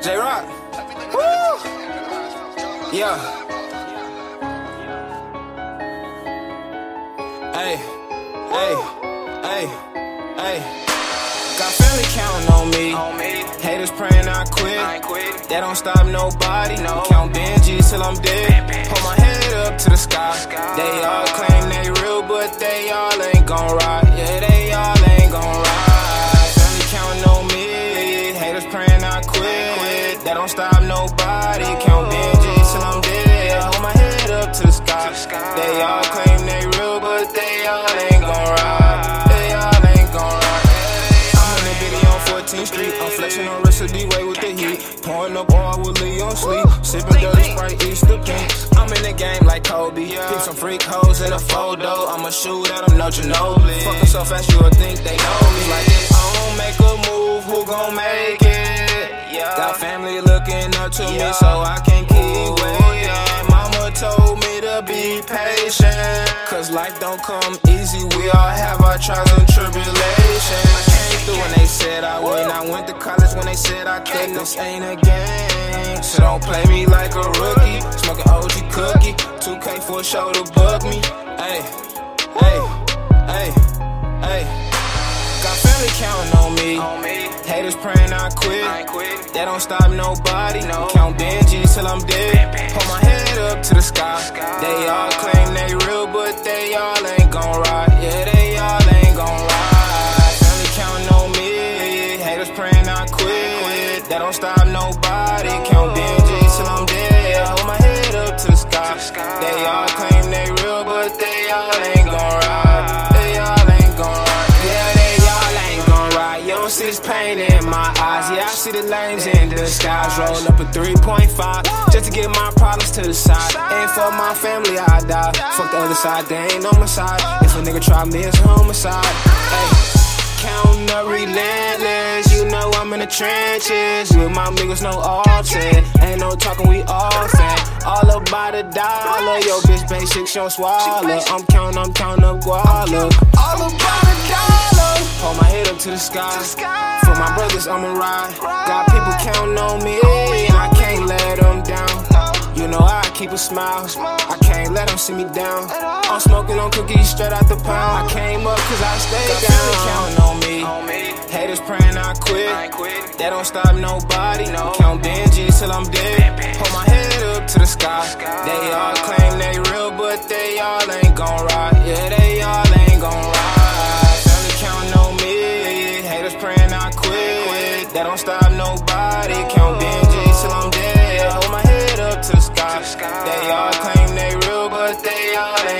JRoc. Woo! Yeah. Hey, hey, hey, hey. Got family counting on me. Haters praying I quit. That don't stop nobody. No. Count Benjis till I'm dead. All with Lee on sleep. Sipping dirty sprite, Easter pink. I'm in the game like Kobe. Pick some freak hoes in a photo. I'ma shoot at them, no Ginobili. Fucking so fast, you would think they know me. Like if I don't make a move, who gon' make it? Got family looking up to me, so I can keep waiting. Mama told me to be patient. Cause life don't come easy, we all have our trials and tribulations. Through when they said I would. I went to college when they said I couldn't. This ain't a game, so don't play me like a rookie. Smoking OG cookie, 2K for a show to bug me. Hey, hey, hey, hey. Got family counting on me. Haters praying I quit. That don't stop nobody. Count Benjis till I'm dead. Hold my head up to the sky. They don't stop nobody. Count Benjis till I'm dead. Hold my head up to the sky. They all claim they real, but they all ain't gon' ride. They all ain't gon' ride. Yeah, they all ain't gon' ride. You don't see this pain in my eyes. Yeah, I see the lanes in disguise. Roll up a 3.5 just to get my problems to the side. And for my family, I die. Fuck the other side, they ain't on my side. If a nigga try me, it's homicide. Hey. Counting relentless, the trenches with my niggas, no offset. Ain't no talking, we all often. All about a dollar, yo bitch basic, she don't swallow. I'm counting, I'm counting up guala. All about a dollar. Hold my head up to the sky. For my brothers, I'ma ride. Got people counting on me, keep a smile. I can't let them see me down. I'm smoking on cookies straight out the pound. I came up cause I stayed down. Counting on me. Haters praying I quit. That don't stop nobody. Count Benjis till I'm dead. Hold my head up to the sky. They all claim they real, but they all ain't gon' ride. Yeah, they all ain't gon' ride. Family counting on me. Haters praying I quit. That don't stop nobody. Count Benjis till I'm they all claim they real, but they all ain't.